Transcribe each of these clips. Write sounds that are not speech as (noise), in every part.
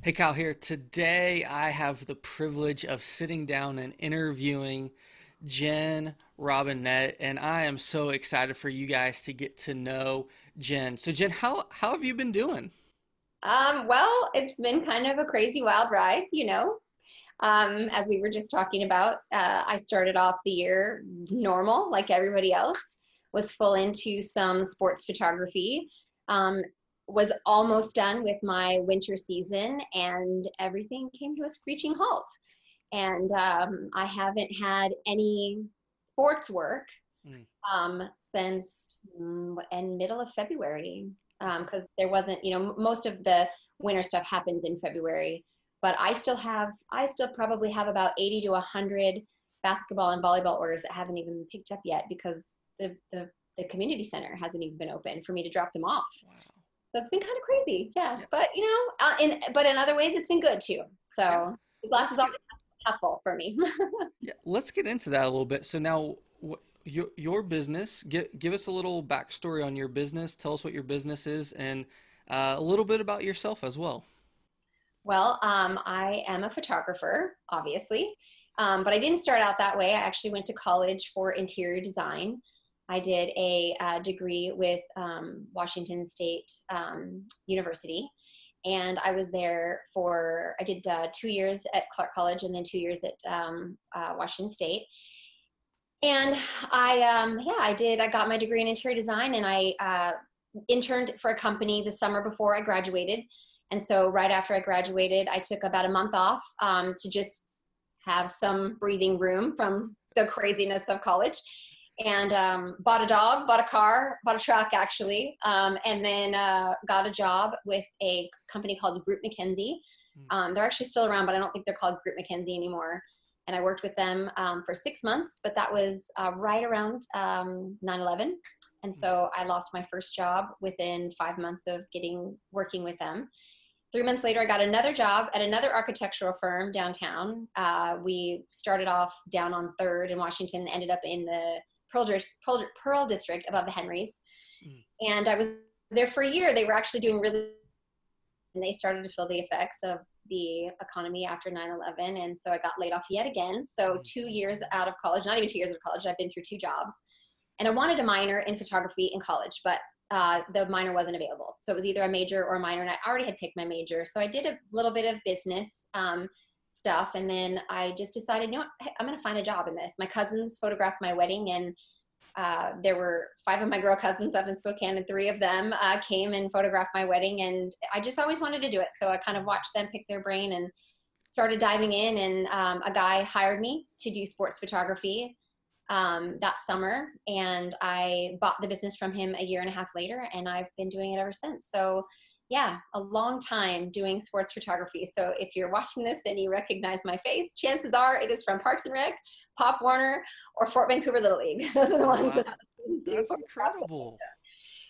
Hey, Kyle here. Today I have the privilege of sitting down and interviewing Jen Robinette, and I am so excited for you guys to get to know Jen. So, Jen, how, how have you been doing? Um, well, it's been kind of a crazy wild ride, you know. Um, as we were just talking about, uh, I started off the year normal, like everybody else, was full into some sports photography. Um, was almost done with my winter season, and everything came to a screeching halt. And um, I haven't had any sports work mm. um, since mm, in middle of February because um, there wasn't, you know, most of the winter stuff happens in February. But I still have, I still probably have about 80 to 100 basketball and volleyball orders that haven't even been picked up yet because the, the, the community center hasn't even been open for me to drop them off. Wow. It's been kind of crazy, yeah. yeah. But you know, uh, in but in other ways, it's been good too. So yeah. the glass is always half full for me. (laughs) yeah, let's get into that a little bit. So now, your your business. Give give us a little backstory on your business. Tell us what your business is, and uh, a little bit about yourself as well. Well, um, I am a photographer, obviously, um, but I didn't start out that way. I actually went to college for interior design. I did a, uh, degree with um, Washington State um, University, and I was there for I did uh, two years at Clark College and then two years at um, uh, Washington State and I, um, yeah, I did. I got my degree in interior design, and I uh, interned for a company the summer before I graduated. And so, right after I graduated, I took about a month off um, to just have some breathing room from the craziness of college. And um, bought a dog, bought a car, bought a truck actually, um, and then uh, got a job with a company called Group McKenzie. Hmm. Um, they're actually still around, but I don't think they're called Group McKenzie anymore and I worked with them um, for six months, but that was uh, right around um, 9/11, and so I lost my first job within five months of getting working with them. Three months later, I got another job at another architectural firm downtown. Uh, we started off down on Third in Washington, ended up in the Pearl, Pearl, Pearl District above the Henrys, mm. and I was there for a year. They were actually doing really, and they started to feel the effects of the economy after 9-11 and so i got laid off yet again so mm. two years out of college not even two years of college i've been through two jobs and i wanted a minor in photography in college but uh, the minor wasn't available so it was either a major or a minor and i already had picked my major so i did a little bit of business um, stuff and then i just decided you know what, i'm going to find a job in this my cousins photographed my wedding and uh, there were five of my girl cousins up in Spokane, and three of them uh, came and photographed my wedding. And I just always wanted to do it. So I kind of watched them pick their brain and started diving in. And um, a guy hired me to do sports photography um, that summer. And I bought the business from him a year and a half later, and I've been doing it ever since. So yeah, a long time doing sports photography. So if you're watching this and you recognize my face, chances are it is from Parks and Rec, Pop Warner, or Fort Vancouver Little League. (laughs) Those are the oh, ones wow. that That's incredible.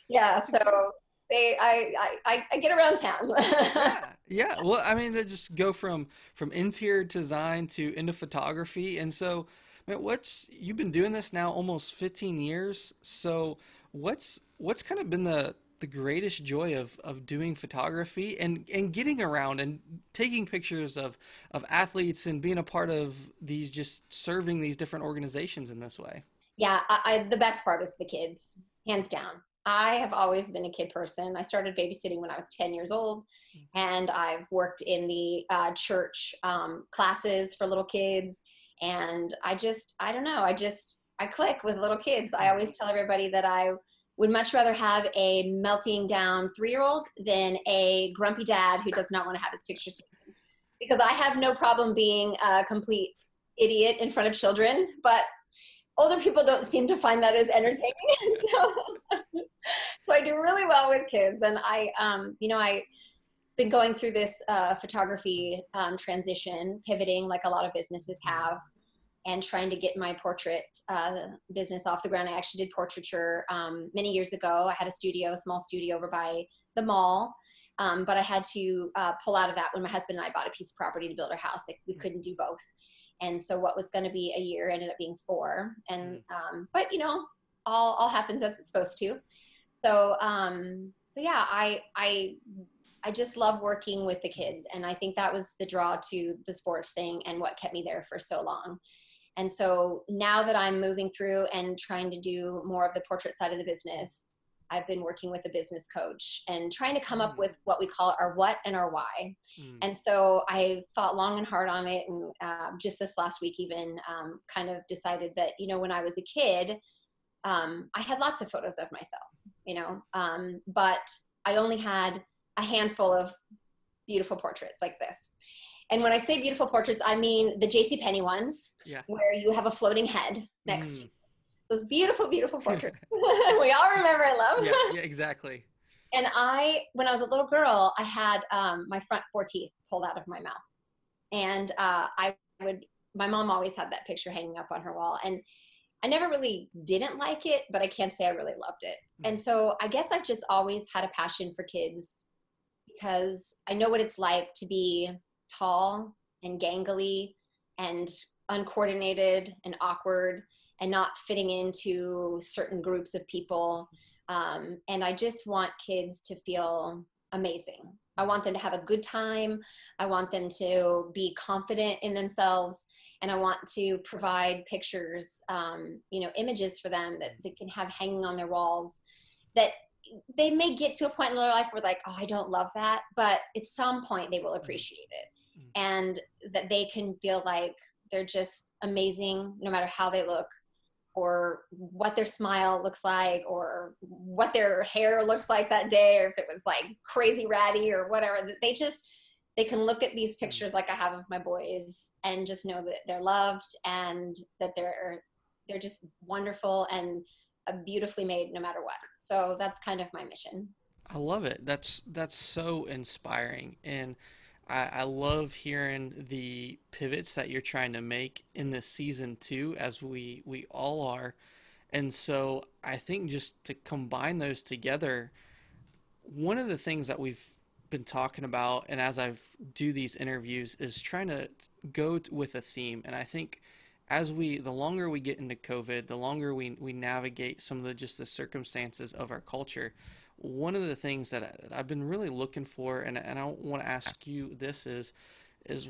Yeah, That's so incredible. they I, I I get around town. (laughs) yeah, yeah. Well, I mean, they just go from from interior design to into photography, and so. Man, what's you've been doing this now almost 15 years so what's what's kind of been the the greatest joy of of doing photography and and getting around and taking pictures of of athletes and being a part of these just serving these different organizations in this way. Yeah I, I, the best part is the kids hands down. I have always been a kid person. I started babysitting when i was 10 years old and i've worked in the uh, church um, classes for little kids and i just i don't know i just i click with little kids. I always tell everybody that i would much rather have a melting down three year old than a grumpy dad who does not want to have his pictures taken. Because I have no problem being a complete idiot in front of children, but older people don't seem to find that as entertaining. (laughs) so, (laughs) so I do really well with kids. And I, um, you know, I, been going through this uh, photography um, transition, pivoting like a lot of businesses have and trying to get my portrait uh, business off the ground. I actually did portraiture um, many years ago. I had a studio, a small studio over by the mall. Um, but I had to uh, pull out of that when my husband and I bought a piece of property to build our house. Like we couldn't do both. And so what was going to be a year ended up being four. And, mm. um, but you know, all, all happens as it's supposed to. So, um, so yeah, I, I, I just love working with the kids. And I think that was the draw to the sports thing and what kept me there for so long. And so now that I'm moving through and trying to do more of the portrait side of the business, I've been working with a business coach and trying to come up mm. with what we call our what and our why. Mm. And so I thought long and hard on it. And uh, just this last week, even um, kind of decided that, you know, when I was a kid, um, I had lots of photos of myself, you know, um, but I only had a handful of beautiful portraits like this. And when I say beautiful portraits, I mean the J.C. Penney ones, yeah. where you have a floating head next mm. to those beautiful, beautiful portraits. (laughs) (laughs) we all remember and love. Yeah, yeah, (laughs) exactly. and I, when I was a little girl, I had um, my front four teeth pulled out of my mouth, and uh, I would. My mom always had that picture hanging up on her wall, and I never really didn't like it, but I can't say I really loved it. Mm. And so I guess I've just always had a passion for kids because I know what it's like to be tall and gangly and uncoordinated and awkward and not fitting into certain groups of people. Um, and I just want kids to feel amazing. I want them to have a good time. I want them to be confident in themselves. And I want to provide pictures, um, you know, images for them that they can have hanging on their walls that they may get to a point in their life where like, oh, I don't love that. But at some point they will appreciate it and that they can feel like they're just amazing no matter how they look or what their smile looks like or what their hair looks like that day or if it was like crazy ratty or whatever. They just they can look at these pictures like i have of my boys and just know that they're loved and that they're they're just wonderful and uh, beautifully made no matter what. So that's kind of my mission. I love it. That's that's so inspiring. And I, I love hearing the pivots that you're trying to make in this season too, as we we all are. And so I think just to combine those together, one of the things that we've been talking about, and as I've do these interviews, is trying to go with a theme. And I think as we, the longer we get into COVID, the longer we we navigate some of the just the circumstances of our culture, one of the things that I've been really looking for, and, and I want to ask you this is, is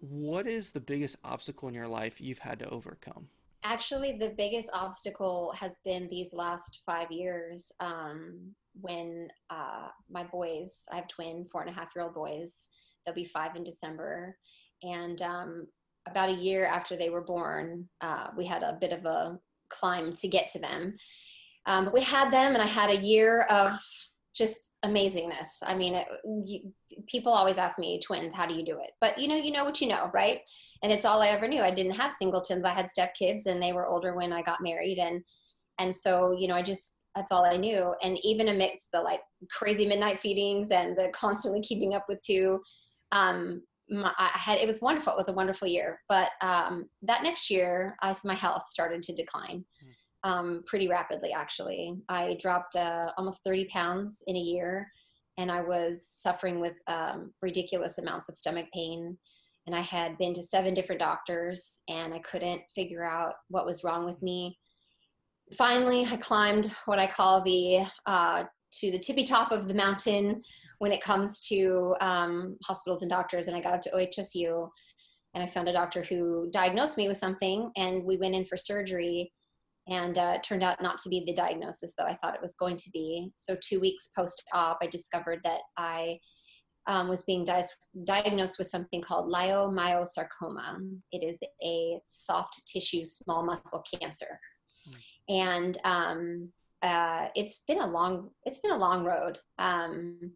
what is the biggest obstacle in your life you've had to overcome? Actually, the biggest obstacle has been these last five years um, when uh, my boys, I have twin four and a half year old boys, they'll be five in December. And um, about a year after they were born, uh, we had a bit of a climb to get to them. Um, but we had them, and I had a year of just amazingness. I mean, it, you, people always ask me, twins, how do you do it? But you know, you know what you know, right? And it's all I ever knew. I didn't have singletons. I had stepkids and they were older when I got married, and and so you know, I just that's all I knew. And even amidst the like crazy midnight feedings and the (laughs) constantly keeping up with two, um, my, I had it was wonderful. It was a wonderful year. But um, that next year, as my health started to decline. Mm um, pretty rapidly, actually. I dropped uh, almost 30 pounds in a year, and I was suffering with um, ridiculous amounts of stomach pain. And I had been to seven different doctors, and I couldn't figure out what was wrong with me. Finally, I climbed what I call the uh, to the tippy top of the mountain when it comes to um, hospitals and doctors, and I got up to OHSU, and I found a doctor who diagnosed me with something, and we went in for surgery and uh, turned out not to be the diagnosis that I thought it was going to be. So, two weeks post op, I discovered that I um, was being di- diagnosed with something called leiomyosarcoma. It is a soft tissue small muscle cancer, mm. and um, uh, it's been a long it's been a long road. Um,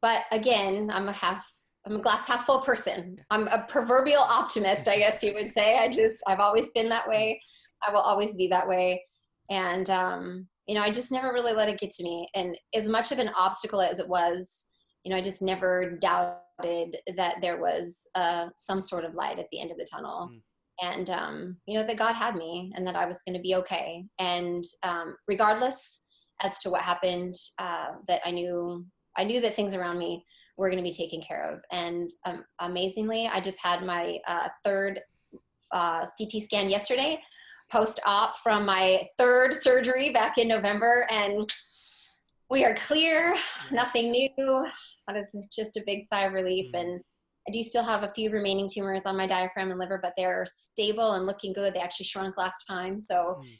but again, I'm a half I'm a glass half full person. I'm a proverbial optimist, I guess you would say. I just I've always been that way. I will always be that way. And, um, you know, I just never really let it get to me. And as much of an obstacle as it was, you know, I just never doubted that there was uh, some sort of light at the end of the tunnel. Mm. And, um, you know, that God had me and that I was going to be okay. And um, regardless as to what happened, uh, that I knew, I knew that things around me were going to be taken care of. And um, amazingly, I just had my uh, third uh, CT scan yesterday post op from my third surgery back in November, and we are clear, nothing new. that is just a big sigh of relief. Mm-hmm. And I do still have a few remaining tumors on my diaphragm and liver, but they're stable and looking good. They actually shrunk last time. So, mm.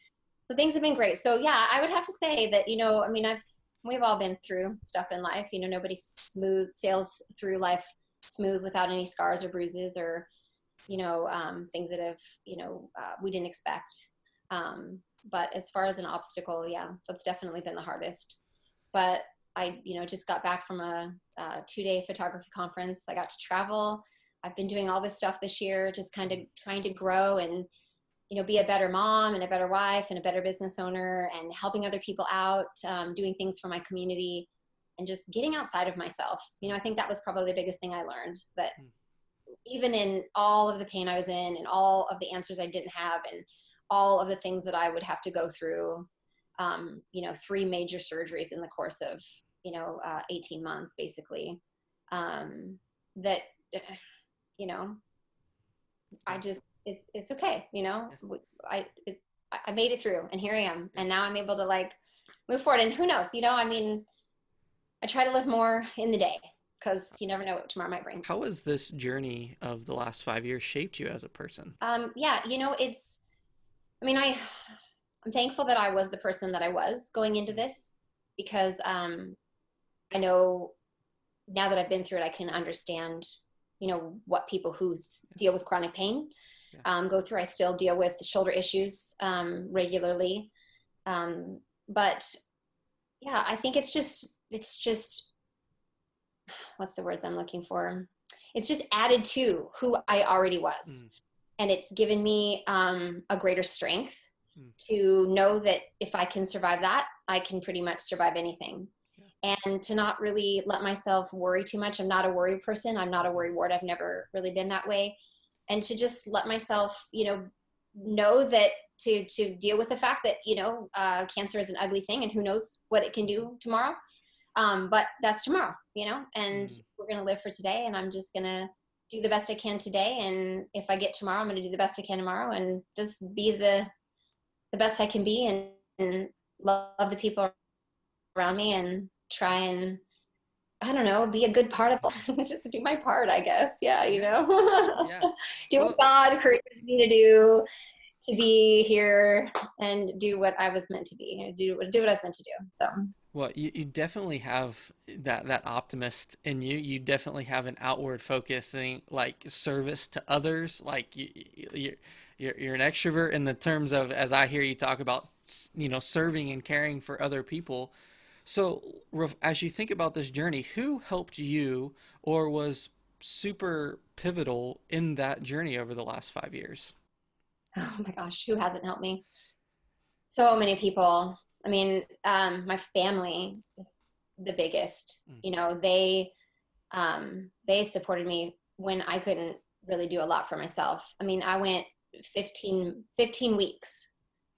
so things have been great. So yeah, I would have to say that, you know, I mean, I've, we've all been through stuff in life. You know, nobody smooth sails through life smooth without any scars or bruises or, you know, um, things that have, you know, uh, we didn't expect. Um, but as far as an obstacle, yeah, that's definitely been the hardest. But I, you know, just got back from a, a two day photography conference. I got to travel. I've been doing all this stuff this year, just kind of trying to grow and, you know, be a better mom and a better wife and a better business owner and helping other people out, um, doing things for my community and just getting outside of myself. You know, I think that was probably the biggest thing I learned that mm. Even in all of the pain I was in and all of the answers I didn't have and all of the things that I would have to go through um, you know, three major surgeries in the course of, you know, uh, 18 months, basically. Um, that, (sighs) you know, I just, it's, it's okay. You know, I, it, I made it through and here I am. And now I'm able to like move forward and who knows, you know, I mean, I try to live more in the day because you never know what tomorrow might bring. How has this journey of the last five years shaped you as a person? Um, yeah, you know, it's, I mean, I, I'm thankful that I was the person that I was going into this because um, I know now that I've been through it, I can understand, you know, what people who deal with chronic pain yeah. um, go through. I still deal with shoulder issues um, regularly, um, but yeah, I think it's just it's just what's the words I'm looking for? It's just added to who I already was, mm. and it's given me um, a greater strength Hmm. to know that if I can survive that, I can pretty much survive anything. Yeah. And to not really let myself worry too much. I'm not a worry person. I'm not a worry ward. I've never really been that way. And to just let myself, you know, know that to to deal with the fact that you know uh, cancer is an ugly thing, and who knows what it can do tomorrow. Um, but that's tomorrow, you know, and mm. we're gonna live for today. And I'm just gonna do the best I can today. And if I get tomorrow, I'm gonna do the best I can tomorrow, and just be the the best I can be and, and love the people around me and try and I don't know, be a good part of it. (laughs) just do my part, I guess. Yeah, you know. yeah. (laughs) do well, what God created me to do, to be here and do what I was meant to be, do do what I was meant to do. So. Well, you, you definitely have that that optimist in you. You definitely have an outward focusing like service to others. Like you, you you're, you're an extrovert in the terms of as I hear you talk about you know serving and caring for other people. So as you think about this journey, who helped you or was super pivotal in that journey over the last five years? Oh my gosh, who hasn't helped me? So many people. I mean, um, my family is the biggest. Mm. You know, they um, they supported me when I couldn't really do a lot for myself. I mean, I went 15, 15 weeks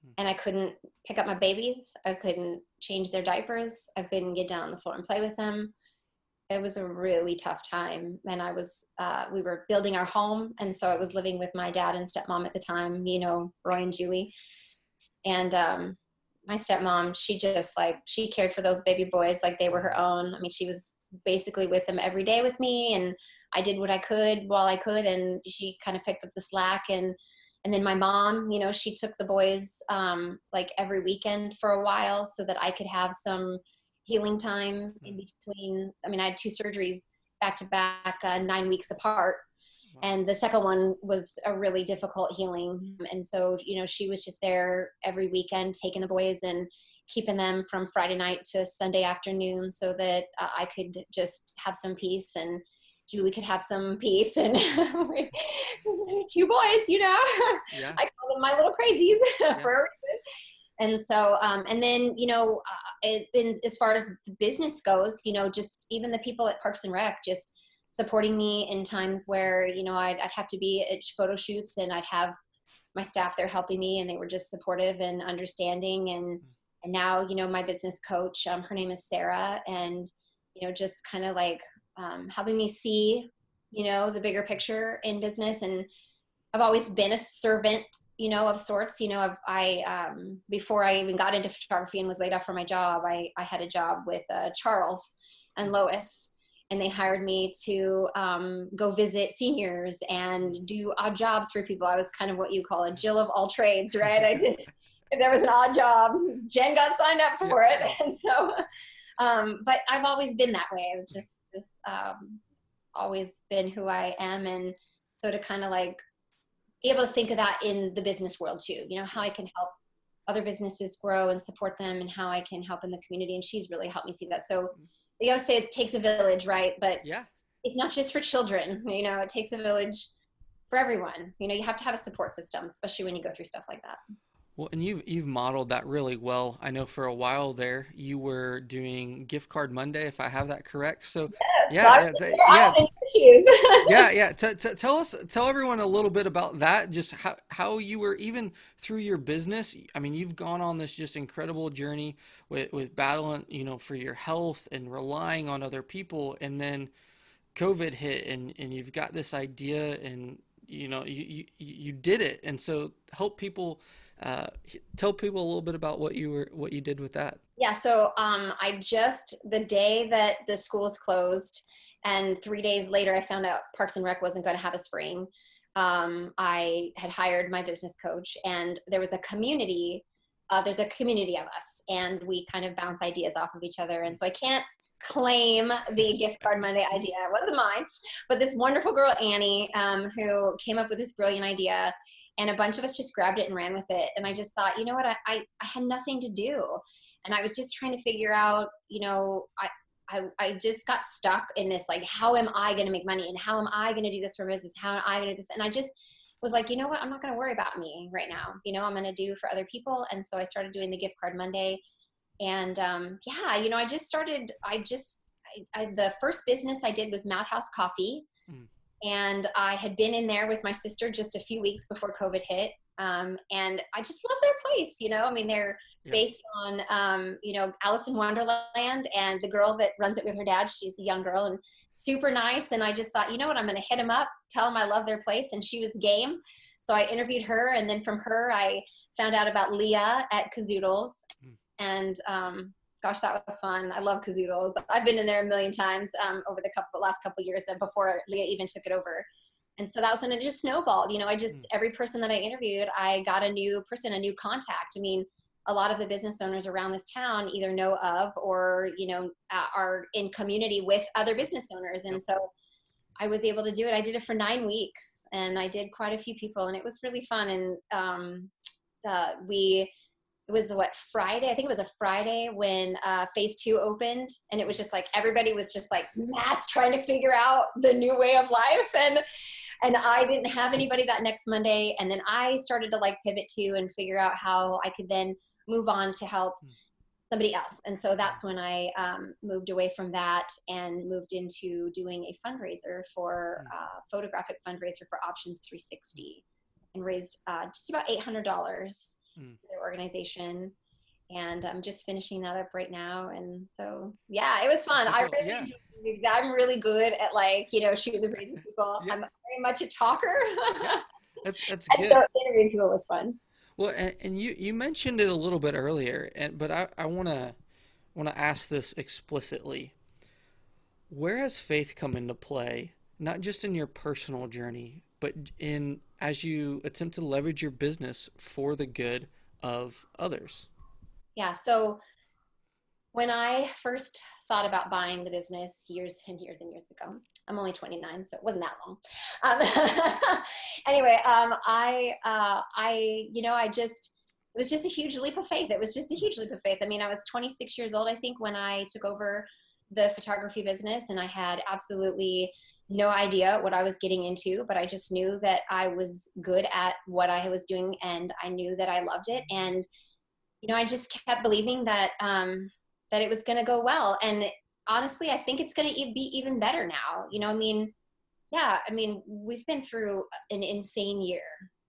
hmm. and I couldn't pick up my babies. I couldn't change their diapers. I couldn't get down on the floor and play with them. It was a really tough time. And I was, uh, we were building our home. And so I was living with my dad and stepmom at the time, you know, Roy and Julie. And um, my stepmom, she just like, she cared for those baby boys like they were her own. I mean, she was basically with them every day with me. And I did what I could while I could. And she kind of picked up the slack. And and then my mom you know she took the boys um, like every weekend for a while so that i could have some healing time in between i mean i had two surgeries back to back uh, nine weeks apart wow. and the second one was a really difficult healing mm-hmm. and so you know she was just there every weekend taking the boys and keeping them from friday night to sunday afternoon so that uh, i could just have some peace and Julie could have some (laughs) peace and (laughs) (laughs) two boys, you know. Yeah. I call them my little crazies yeah. for a reason. And so, um, and then, you know, uh, it, in, as far as the business goes, you know, just even the people at Parks and Rec just supporting me in times where, you know, I'd, I'd have to be at photo shoots and I'd have my staff there helping me and they were just supportive and understanding. And, and now, you know, my business coach, um, her name is Sarah and, you know, just kind of like um, helping me see, you know, the bigger picture in business. And I've always been a servant, you know, of sorts. You know, I've, I um, before I even got into photography and was laid off from my job, I, I had a job with uh, Charles and Lois. And they hired me to um, go visit seniors and do odd jobs for people. I was kind of what you call a Jill of all trades, right? I did. If (laughs) there was an odd job, Jen got signed up for it, and (laughs) so. Um, but I've always been that way. It's just, just um, always been who I am, and so to kind of like be able to think of that in the business world too. You know how I can help other businesses grow and support them, and how I can help in the community. And she's really helped me see that. So they always say it takes a village, right? But yeah, it's not just for children. (laughs) You know, it takes a village for everyone. You know, you have to have a support system, especially when you go through stuff like that. Well, and you've you've modeled that really well. I know for a while there you were doing gift card Monday, if I have that correct. So yeah, yeah, yeah, (laughs) yeah, yeah. T- t- tell us, tell everyone a little bit about that. Just how how you were even through your business. I mean, you've gone on this just incredible journey with with battling, you know, for your health and relying on other people, and then COVID hit, and and you've got this idea, and you know, you you, you did it, and so help people uh, tell people a little bit about what you were what you did with that. Yeah, so um, I just the day that the schools closed, and three days later, I found out Parks and Rec wasn't going to have a spring. Um, I had hired my business coach, and there was a community. Uh, there's a community of us, and we kind of bounce ideas off of each other. And so I can't claim the (laughs) gift card Monday idea. It wasn't mine, but this wonderful girl Annie, um, who came up with this brilliant idea and a bunch of us just grabbed it and ran with it. And i just thought you know what? I i, I had nothing to do. And i was just trying to figure out you know i I, I just got stuck in this like how am i going to make money? And how am i going to do this for business? How am i going to do this? And i just was like you know what? I'm not going to worry about me right now. You know i'm going to do for other people. And so i started doing the gift card monday. And um, yeah you know i just started i just I, I, the first business i did was madhouse coffee. Mm and I had been in there with my sister just a few weeks before COVID hit. Um, and I just love their place. You know, I mean, they're yeah. based on, um, you know, Alice in Wonderland, and the girl that runs it with her dad, she's a young girl and super nice. And I just thought, you know what, I'm going to hit them up, tell them I love their place, and she was game. So I interviewed her, and then from her, I found out about Leah at Kazoodles, mm. and um, gosh, that was fun. I love Kazoodles. I've been in there a million times um, over the couple, last couple years before Leah even took it over. And so that was when it just snowballed. You know, I just, mm. every person that I interviewed, I got a new person, a new contact. I mean, a lot of the business owners around this town either know of or, you know, uh, are in community with other business owners. And so I was able to do it. I did it for nine weeks and I did quite a few people and it was really fun. And um, uh, we, it was what Friday. I think it was a Friday when uh, phase two opened, and it was just like everybody was just like mass trying to figure out the new way of life, and and I didn't have anybody that next Monday, and then I started to like pivot to and figure out how I could then move on to help hmm. somebody else, and so that's when I um, moved away from that and moved into doing a fundraiser for hmm. uh, photographic fundraiser for Options 360, and raised uh, just about eight hundred dollars mm. their organization and I'm just finishing that up right now. And so, yeah, it was fun. I really yeah. enjoyed. I'm really good at like, you know, shooting the breeze with (laughs) people. Yeah. I'm very much a talker. yeah. (laughs) That's, that's good. So interviewing people was fun. Well, and, and, you, you mentioned it a little bit earlier, and, but I, I want to, want to ask this explicitly. Where has faith come into play, not just in your personal journey, but in as you attempt to leverage your business for the good of others. Yeah. So when I first thought about buying the business years and years and years ago, I'm only 29, so it wasn't that long. Um, (laughs) anyway, um, I, uh, I, you know, I just, it was just a huge leap of faith. It was just a huge leap of faith. I mean, I was 26 years old, I think, when I took over the photography business, and I had absolutely no idea what I was getting into, but I just knew that I was good at what I was doing and I knew that I loved it. And, you know, I just kept believing that, um, that it was going to go well. And honestly, I think it's going to be even better now. You know, I mean, yeah, I mean, we've been through an insane year,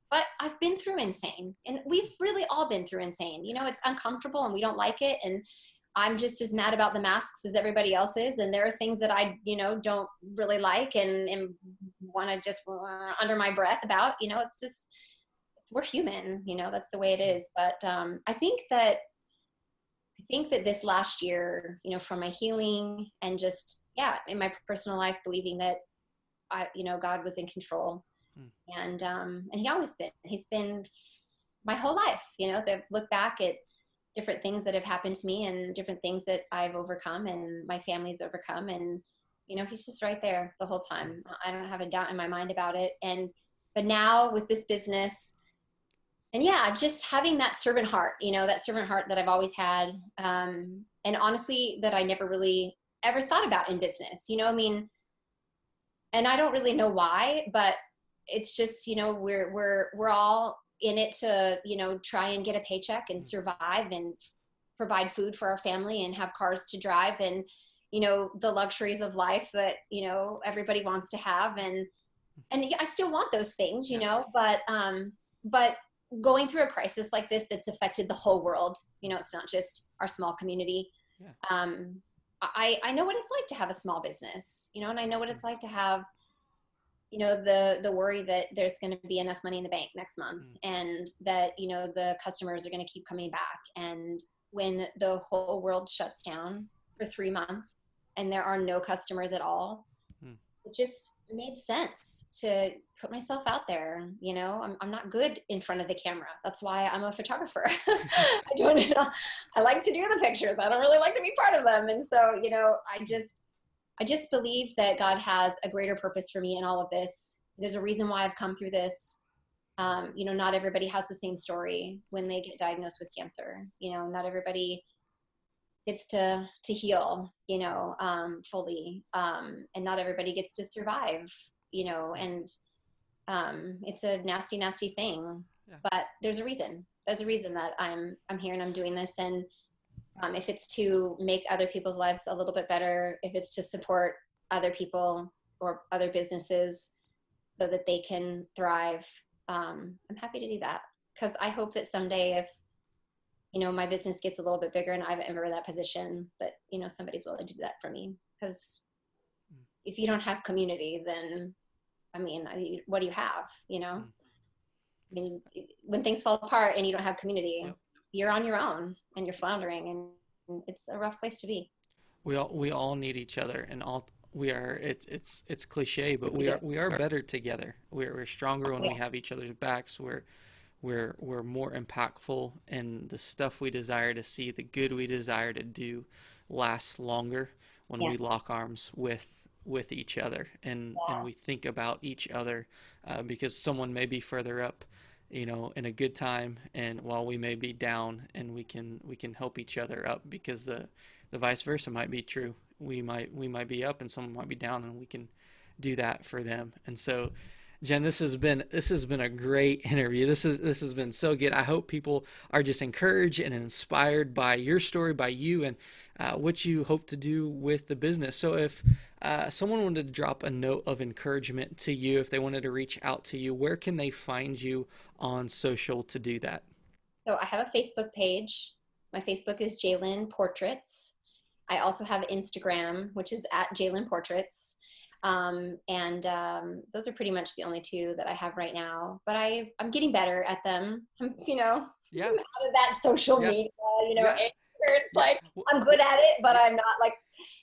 but I've been through insane and we've really all been through insane. You know, it's uncomfortable and we don't like it. And I'm just as mad about the masks as everybody else is. And there are things that I, you know, don't really like and, and want to just uh, under my breath about, you know, it's just, we're human, you know, that's the way it is. But um, I think that, I think that this last year, you know, from my healing and just yeah, in my personal life, believing that I, you know, God was in control, mm. and um, and He always been. He's been my whole life. You know, to look back at different things that have happened to me and different things that I've overcome and my family's overcome, and you know, He's just right there the whole time. I don't have a doubt in my mind about it. And but now with this business, and yeah, just having that servant heart, you know, that servant heart that I've always had, um, and honestly, that I never really ever thought about in business. You know, I mean, and I don't really know why, but it's just you know we're we're we're all in it to you know try and get a paycheck and survive and provide food for our family and have cars to drive and you know the luxuries of life that you know everybody wants to have. And and I still want those things, you know, but um but going through a crisis like this that's affected the whole world you know it's not just our small community yeah. um, I, I know what it's like to have a small business you know and i know what it's like to have you know the the worry that there's going to be enough money in the bank next month mm. and that you know the customers are going to keep coming back. And when the whole world shuts down for three months and there are no customers at all mm. it just made sense to put myself out there. You know I'm, I'm not good in front of the camera. That's why i'm a photographer. (laughs) I don't (laughs) i like to do the pictures. I don't really like to be part of them. And so you know i just i just believe that god has a greater purpose for me in all of this. There's a reason why i've come through this. Um, you know not everybody has the same story when they get diagnosed with cancer. You know not everybody gets to to heal you know um, fully. Um, and not everybody gets to survive you know and um, it's a nasty nasty thing. Yeah. but there's a reason. There's a reason that i'm i'm here and i'm doing this. And um, if it's to make other people's lives a little bit better if it's to support other people or other businesses so that they can thrive um, i'm happy to do that because i hope that someday if you know my business gets a little bit bigger and i'm ever in that position that you know somebody's willing to do that for me because mm. if you don't have community then i mean what do you have you know mm. i mean when things fall apart and you don't have community yep. You're on your own and you're floundering and it's a rough place to be we all we all need each other and all we are it's it's it's cliche but we are we are better together we're, we're stronger when yeah. we have each other's backs we're we're we're more impactful and the stuff we desire to see the good we desire to do lasts longer when yeah. we lock arms with with each other and yeah. and we think about each other uh, because someone may be further up you know in a good time and while we may be down and we can we can help each other up because the the vice versa might be true we might we might be up and someone might be down and we can do that for them and so Jen, this has been this has been a great interview. This is this has been so good. I hope people are just encouraged and inspired by your story, by you, and uh, what you hope to do with the business. So, if uh, someone wanted to drop a note of encouragement to you, if they wanted to reach out to you, where can they find you on social to do that? So, I have a Facebook page. My Facebook is Jalen Portraits. I also have Instagram, which is at Jalen Portraits. Um, and um, those are pretty much the only two that I have right now. But I I'm getting better at them. I'm, (laughs) you know, yeah. out of that social yeah. media, you know, yeah. it's yeah. like I'm good at it, but I'm not like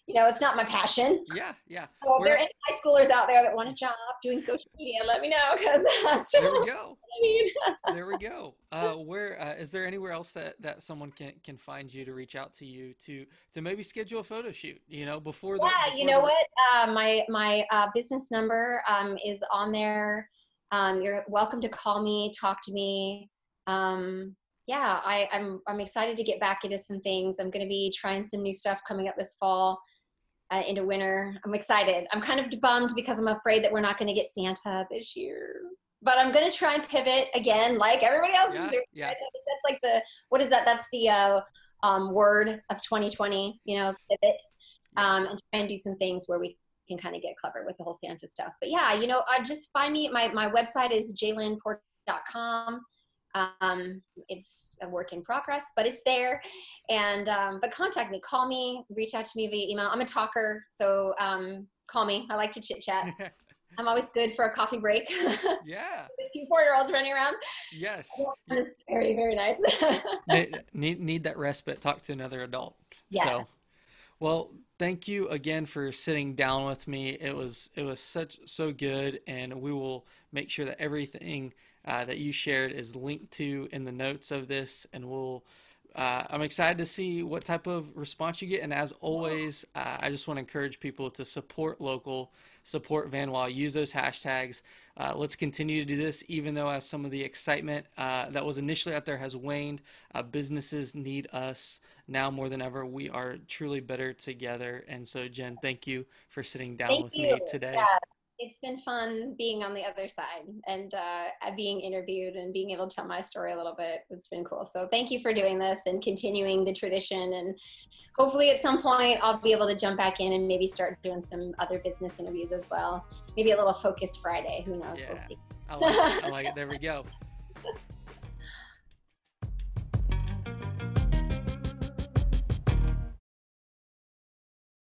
you know, it's not my passion. Yeah, yeah. So if there are any high schoolers out there that want a job doing social media, let me know because (laughs) there we (laughs) go. I mean. (laughs) there we go. Uh, where uh, is there anywhere else that, that someone can, can find you to reach out to you to to maybe schedule a photo shoot? You know, before the yeah, you know the... what? Uh, my my uh, business number um, is on there. Um, you're welcome to call me, talk to me. Um, yeah, I, I'm I'm excited to get back into some things. I'm going to be trying some new stuff coming up this fall uh, into winter. I'm excited. I'm kind of bummed because I'm afraid that we're not going to get Santa this year. But I'm going to try and pivot again, like everybody else yeah, is doing. Yeah. That's like the what is that? That's the uh, um, word of 2020. You know, pivot um, and try and do some things where we can kind of get clever with the whole Santa stuff. But yeah, you know, uh, just find me. My my website is jalenport.com. Um, it's a work in progress, but it's there. And um, but contact me, call me, reach out to me via email. I'm a talker, so um, call me. I like to chit chat. (laughs) I'm always good for a coffee break. (laughs) Yeah. Two four year olds running around. Yes. (laughs) It's very, very nice. need, need need that respite. Talk to another adult. Yeah. So, well, thank you again for sitting down with me. It was it was such so good, and we will make sure that everything uh, that you shared is linked to in the notes of this, and we'll. Uh, I'm excited to see what type of response you get, and as always, uh, I just want to encourage people to support local, support Van Wall, use those hashtags. Uh, let's continue to do this, even though as some of the excitement uh, that was initially out there has waned. Uh, businesses need us now more than ever. We are truly better together, and so Jen, thank you for sitting down Thank with you. me today. Yeah, it's been fun being on the other side and uh, being interviewed and being able to tell my story a little bit. It's been cool. So thank you for doing this and continuing the tradition. And hopefully at some point I'll be able to jump back in and maybe start doing some other business interviews as well. Maybe a little focus Friday. Who knows? Yeah. We'll see. I like. I like it. There we go. (laughs)